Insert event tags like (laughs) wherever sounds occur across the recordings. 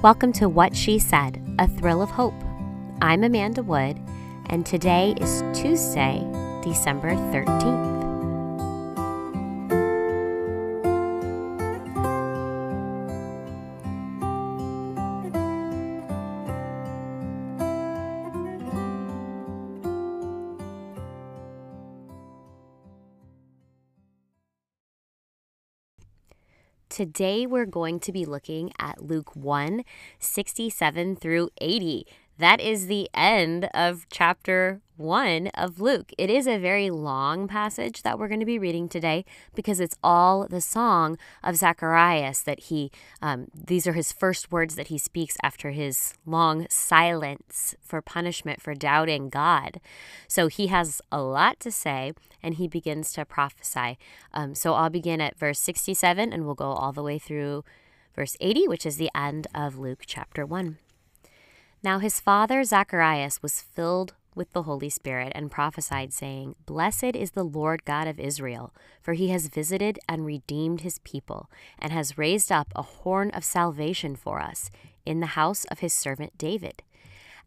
Welcome to What She Said, a thrill of hope. I'm Amanda Wood, and today is Tuesday, December 13th. Today we're going to be looking at Luke 1 67 through 80. That is the end of chapter 1 of Luke. It is a very long passage that we're going to be reading today because it's all the song of Zacharias that he, um, these are his first words that he speaks after his long silence for punishment for doubting God. So he has a lot to say and he begins to prophesy. Um, so I'll begin at verse 67 and we'll go all the way through verse 80, which is the end of Luke chapter 1. Now his father Zacharias was filled with the Holy Spirit and prophesied, saying, Blessed is the Lord God of Israel, for he has visited and redeemed his people, and has raised up a horn of salvation for us in the house of his servant David,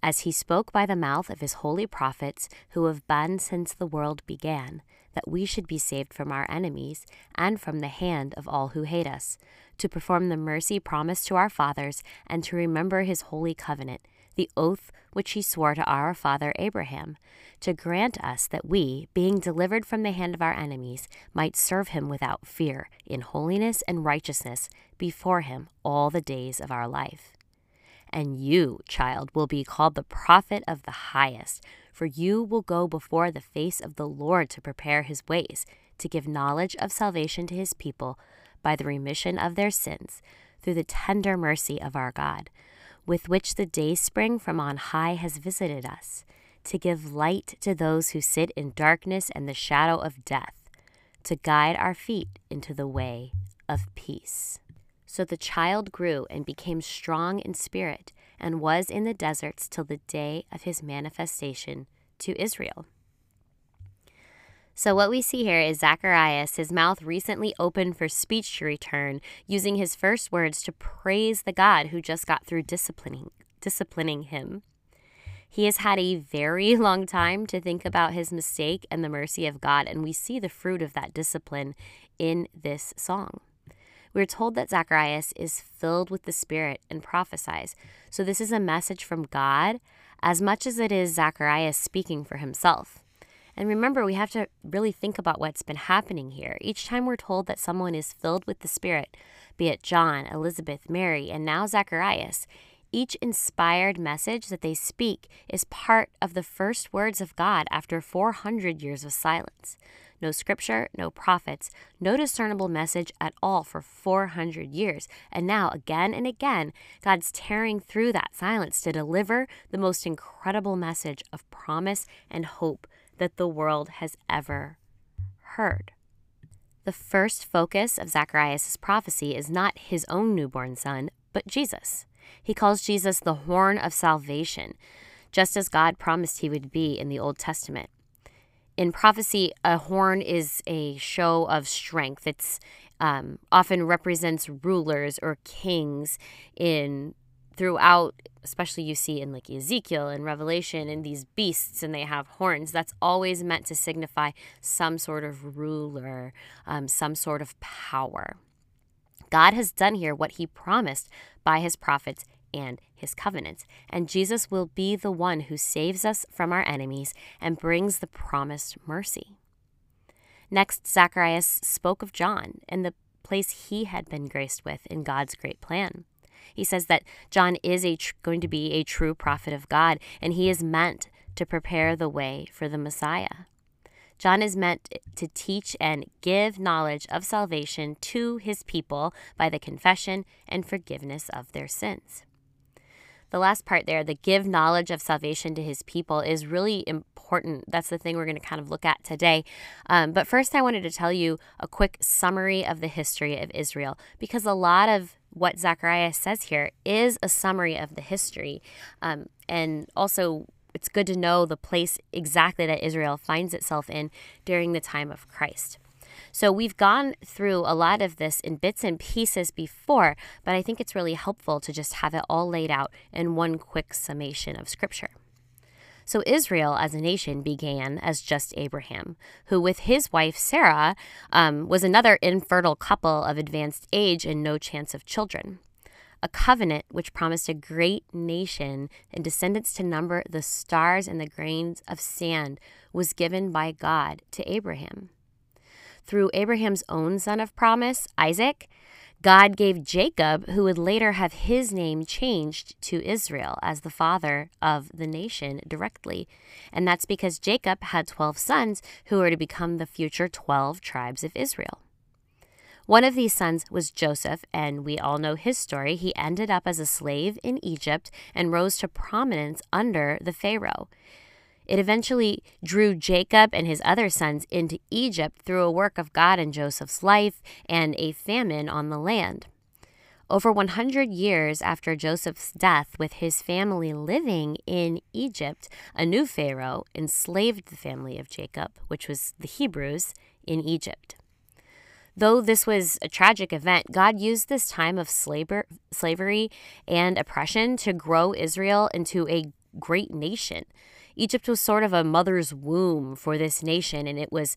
as he spoke by the mouth of his holy prophets who have been since the world began, that we should be saved from our enemies and from the hand of all who hate us, to perform the mercy promised to our fathers, and to remember his holy covenant the oath which he swore to our father Abraham, to grant us that we, being delivered from the hand of our enemies, might serve him without fear, in holiness and righteousness before him all the days of our life. And you, child, will be called the prophet of the highest, for you will go before the face of the Lord to prepare his ways, to give knowledge of salvation to his people by the remission of their sins, through the tender mercy of our God with which the day spring from on high has visited us, to give light to those who sit in darkness and the shadow of death, to guide our feet into the way of peace. So the child grew and became strong in spirit, and was in the deserts till the day of his manifestation to Israel. So, what we see here is Zacharias, his mouth recently opened for speech to return, using his first words to praise the God who just got through disciplining, disciplining him. He has had a very (laughs) long time to think about his mistake and the mercy of God, and we see the fruit of that discipline in this song. We're told that Zacharias is filled with the Spirit and prophesies. So, this is a message from God as much as it is Zacharias speaking for himself. And remember, we have to really think about what's been happening here. Each time we're told that someone is filled with the Spirit, be it John, Elizabeth, Mary, and now Zacharias, each inspired message that they speak is part of the first words of God after 400 years of silence. No scripture, no prophets, no discernible message at all for 400 years. And now, again and again, God's tearing through that silence to deliver the most incredible message of promise and hope that the world has ever heard. The first focus of Zacharias' prophecy is not his own newborn son, but Jesus. He calls Jesus the horn of salvation, just as God promised he would be in the Old Testament. In prophecy, a horn is a show of strength. It's um, often represents rulers or kings in throughout, especially you see in like Ezekiel and Revelation and these beasts and they have horns, that's always meant to signify some sort of ruler, um, some sort of power. God has done here what he promised by his prophets and his covenants. And Jesus will be the one who saves us from our enemies and brings the promised mercy. Next, Zacharias spoke of John and the place he had been graced with in God's great plan. He says that John is a tr- going to be a true prophet of God, and he is meant to prepare the way for the Messiah. John is meant to teach and give knowledge of salvation to his people by the confession and forgiveness of their sins. The last part there, the give knowledge of salvation to his people, is really important. That's the thing we're going to kind of look at today. Um, but first, I wanted to tell you a quick summary of the history of Israel because a lot of what Zacharias says here is a summary of the history. Um, and also, it's good to know the place exactly that Israel finds itself in during the time of Christ. So we've gone through a lot of this in bits and pieces before, but I think it's really helpful to just have it all laid out in one quick summation of Scripture. So Israel as a nation began as just Abraham, who, with his wife Sarah, um, was another infertile couple of advanced age and no chance of children. A covenant which promised a great nation and descendants to number the stars and the grains of sand was given by God to Abraham. Through Abraham's own son of promise, Isaac, God gave Jacob, who would later have his name changed to Israel as the father of the nation directly. And that's because Jacob had 12 sons who were to become the future 12 tribes of Israel. One of these sons was Joseph, and we all know his story. He ended up as a slave in Egypt and rose to prominence under the Pharaoh. It eventually drew Jacob and his other sons into Egypt through a work of God in Joseph's life and a famine on the land. Over 100 years after Joseph's death, with his family living in Egypt, a new Pharaoh enslaved the family of Jacob, which was the Hebrews, in Egypt. Though this was a tragic event, God used this time of slavery and oppression to grow Israel into a great nation. Egypt was sort of a mother's womb for this nation, and it was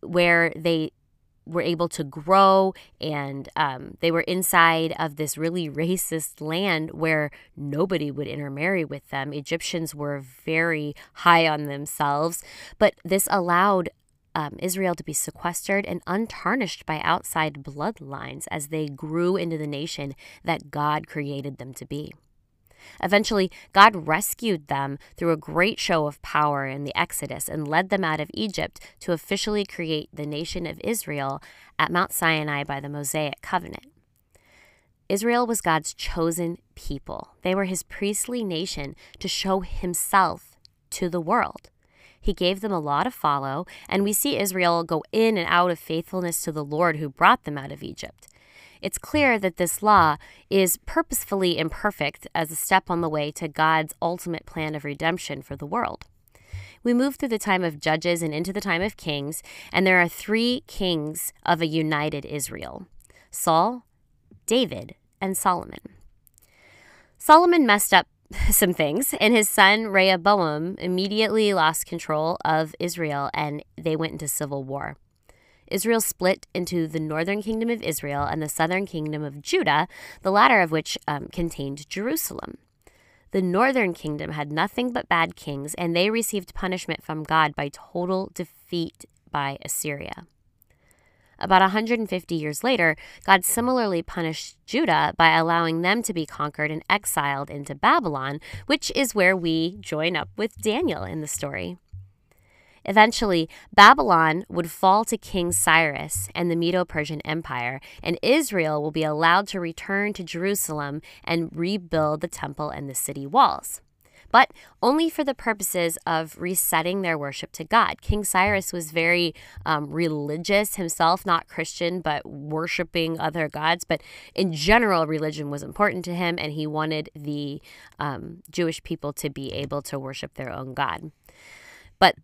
where they were able to grow and um, they were inside of this really racist land where nobody would intermarry with them. Egyptians were very high on themselves, but this allowed um, Israel to be sequestered and untarnished by outside bloodlines as they grew into the nation that God created them to be. Eventually, God rescued them through a great show of power in the Exodus and led them out of Egypt to officially create the nation of Israel at Mount Sinai by the Mosaic covenant. Israel was God's chosen people. They were his priestly nation to show himself to the world. He gave them a law to follow, and we see Israel go in and out of faithfulness to the Lord who brought them out of Egypt it's clear that this law is purposefully imperfect as a step on the way to God's ultimate plan of redemption for the world. We move through the time of judges and into the time of kings, and there are three kings of a united Israel Saul, David, and Solomon. Solomon messed up (laughs) some things, and his son Rehoboam immediately lost control of Israel and they went into civil war. Israel split into the northern kingdom of Israel and the southern kingdom of Judah, the latter of which um, contained Jerusalem. The northern kingdom had nothing but bad kings, and they received punishment from God by total defeat by Assyria. About 150 years later, God similarly punished Judah by allowing them to be conquered and exiled into Babylon, which is where we join up with Daniel in the story. Eventually, Babylon would fall to King Cyrus and the Medo Persian Empire, and Israel will be allowed to return to Jerusalem and rebuild the temple and the city walls. But only for the purposes of resetting their worship to God. King Cyrus was very um, religious himself, not Christian, but worshiping other gods. But in general, religion was important to him, and he wanted the um, Jewish people to be able to worship their own God. But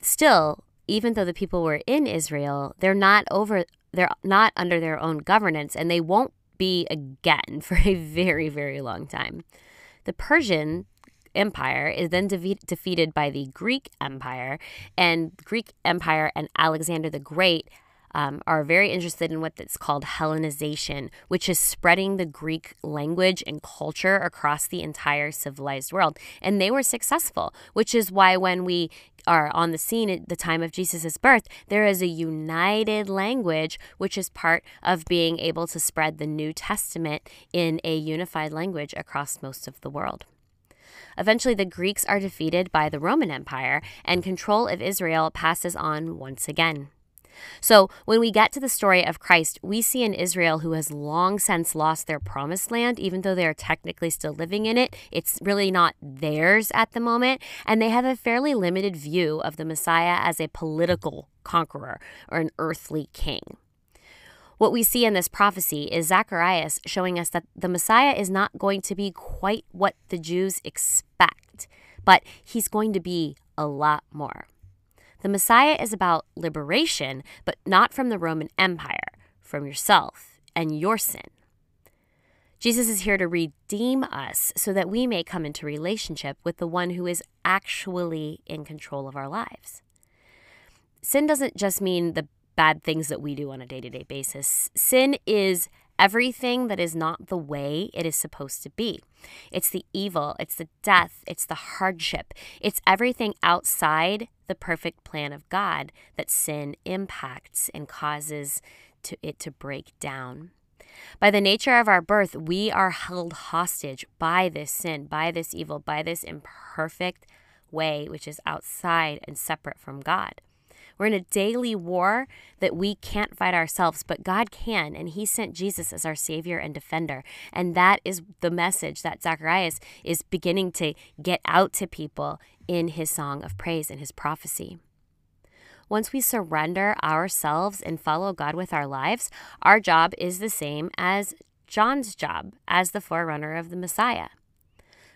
still, even though the people were in Israel, they're not over they're not under their own governance and they won't be again (laughs) for a very very long time. The Persian Empire is then de- defeated by the Greek Empire and Greek Empire and Alexander the Great um, are very interested in what's called Hellenization, which is spreading the Greek language and culture across the entire civilized world. And they were successful, which is why when we are on the scene at the time of Jesus' birth, there is a united language, which is part of being able to spread the New Testament in a unified language across most of the world. Eventually, the Greeks are defeated by the Roman Empire, and control of Israel passes on once again. So, when we get to the story of Christ, we see an Israel who has long since lost their promised land, even though they are technically still living in it. It's really not theirs at the moment, and they have a fairly limited view of the Messiah as a political conqueror or an earthly king. What we see in this prophecy is Zacharias showing us that the Messiah is not going to be quite what the Jews expect, but he's going to be a lot more. The Messiah is about liberation, but not from the Roman Empire, from yourself and your sin. Jesus is here to redeem us so that we may come into relationship with the one who is actually in control of our lives. Sin doesn't just mean the bad things that we do on a day to day basis, sin is everything that is not the way it is supposed to be. It's the evil, it's the death, it's the hardship, it's everything outside the perfect plan of God that sin impacts and causes to it to break down. By the nature of our birth, we are held hostage by this sin, by this evil, by this imperfect way which is outside and separate from God. We're in a daily war that we can't fight ourselves, but God can, and He sent Jesus as our Savior and defender. And that is the message that Zacharias is beginning to get out to people in his song of praise and his prophecy. Once we surrender ourselves and follow God with our lives, our job is the same as John's job as the forerunner of the Messiah.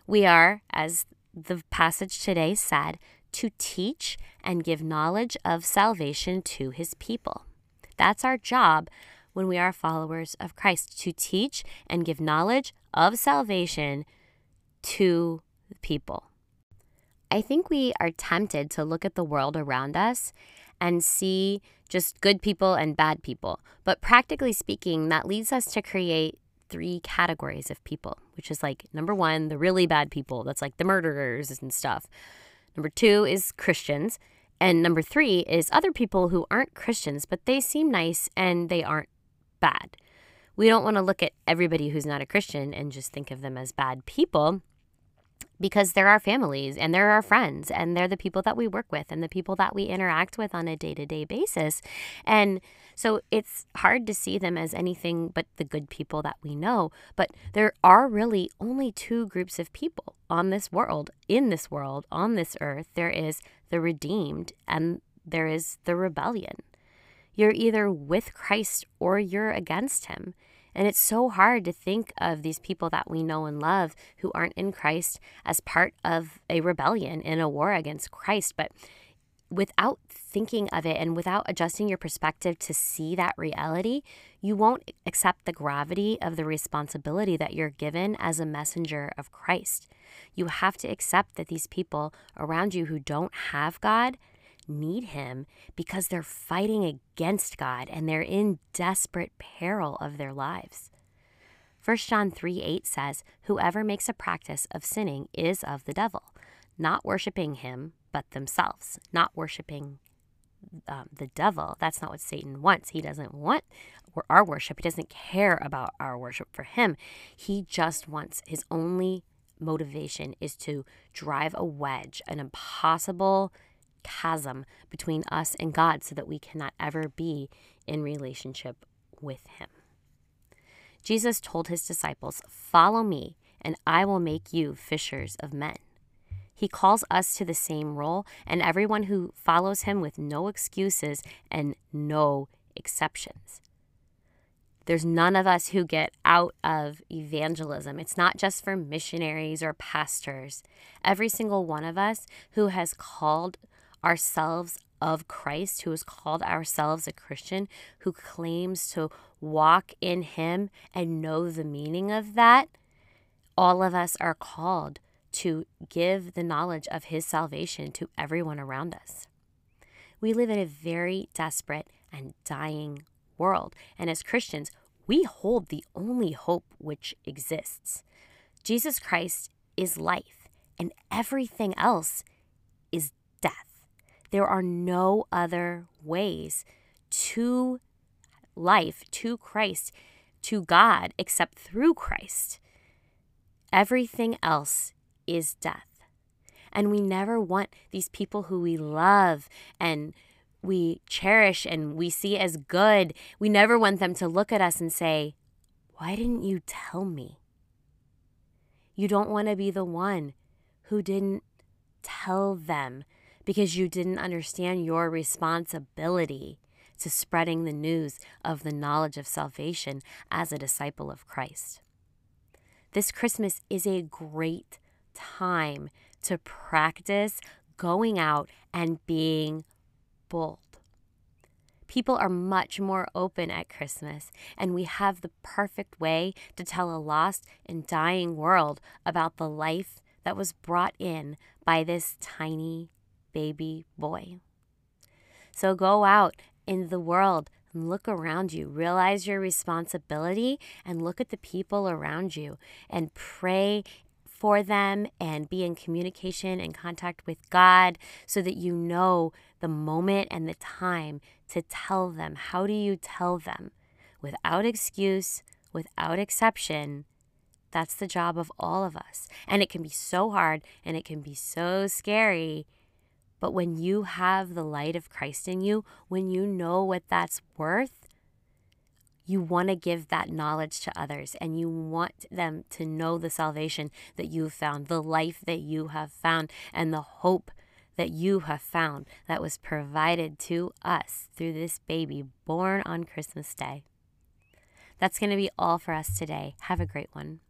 We are, as the passage today said, to teach and give knowledge of salvation to his people. That's our job when we are followers of Christ to teach and give knowledge of salvation to people. I think we are tempted to look at the world around us and see just good people and bad people. But practically speaking, that leads us to create three categories of people, which is like number one, the really bad people. That's like the murderers and stuff. Number two is Christians. And number three is other people who aren't Christians, but they seem nice and they aren't bad. We don't want to look at everybody who's not a Christian and just think of them as bad people because they're our families and they're our friends and they're the people that we work with and the people that we interact with on a day to day basis. And so it's hard to see them as anything but the good people that we know. But there are really only two groups of people on this world, in this world, on this earth. There is the redeemed and there is the rebellion. You're either with Christ or you're against him. And it's so hard to think of these people that we know and love who aren't in Christ as part of a rebellion in a war against Christ. But without thinking of it and without adjusting your perspective to see that reality, you won't accept the gravity of the responsibility that you're given as a messenger of Christ. You have to accept that these people around you who don't have God need him because they're fighting against God and they're in desperate peril of their lives. 1 John 3 8 says, Whoever makes a practice of sinning is of the devil, not worshiping him, but themselves, not worshiping um, the devil. That's not what Satan wants. He doesn't want our worship. He doesn't care about our worship for him. He just wants his only motivation is to drive a wedge, an impossible chasm between us and God so that we cannot ever be in relationship with Him. Jesus told his disciples, Follow me, and I will make you fishers of men. He calls us to the same role, and everyone who follows him with no excuses and no exceptions. There's none of us who get out of evangelism. It's not just for missionaries or pastors. Every single one of us who has called ourselves of Christ, who has called ourselves a Christian, who claims to walk in Him and know the meaning of that, all of us are called to give the knowledge of His salvation to everyone around us. We live in a very desperate and dying world, and as Christians, we hold the only hope which exists. Jesus Christ is life, and everything else is death. There are no other ways to life, to Christ, to God, except through Christ. Everything else is death. And we never want these people who we love and we cherish and we see as good, we never want them to look at us and say, Why didn't you tell me? You don't want to be the one who didn't tell them because you didn't understand your responsibility to spreading the news of the knowledge of salvation as a disciple of Christ. This Christmas is a great time to practice going out and being bold. People are much more open at Christmas, and we have the perfect way to tell a lost and dying world about the life that was brought in by this tiny baby boy. So go out in the world and look around you, realize your responsibility, and look at the people around you and pray for them and be in communication and contact with God so that you know the moment and the time to tell them. How do you tell them? Without excuse, without exception. That's the job of all of us. And it can be so hard and it can be so scary. But when you have the light of Christ in you, when you know what that's worth, you want to give that knowledge to others and you want them to know the salvation that you've found, the life that you have found, and the hope that you have found that was provided to us through this baby born on Christmas Day. That's going to be all for us today. Have a great one.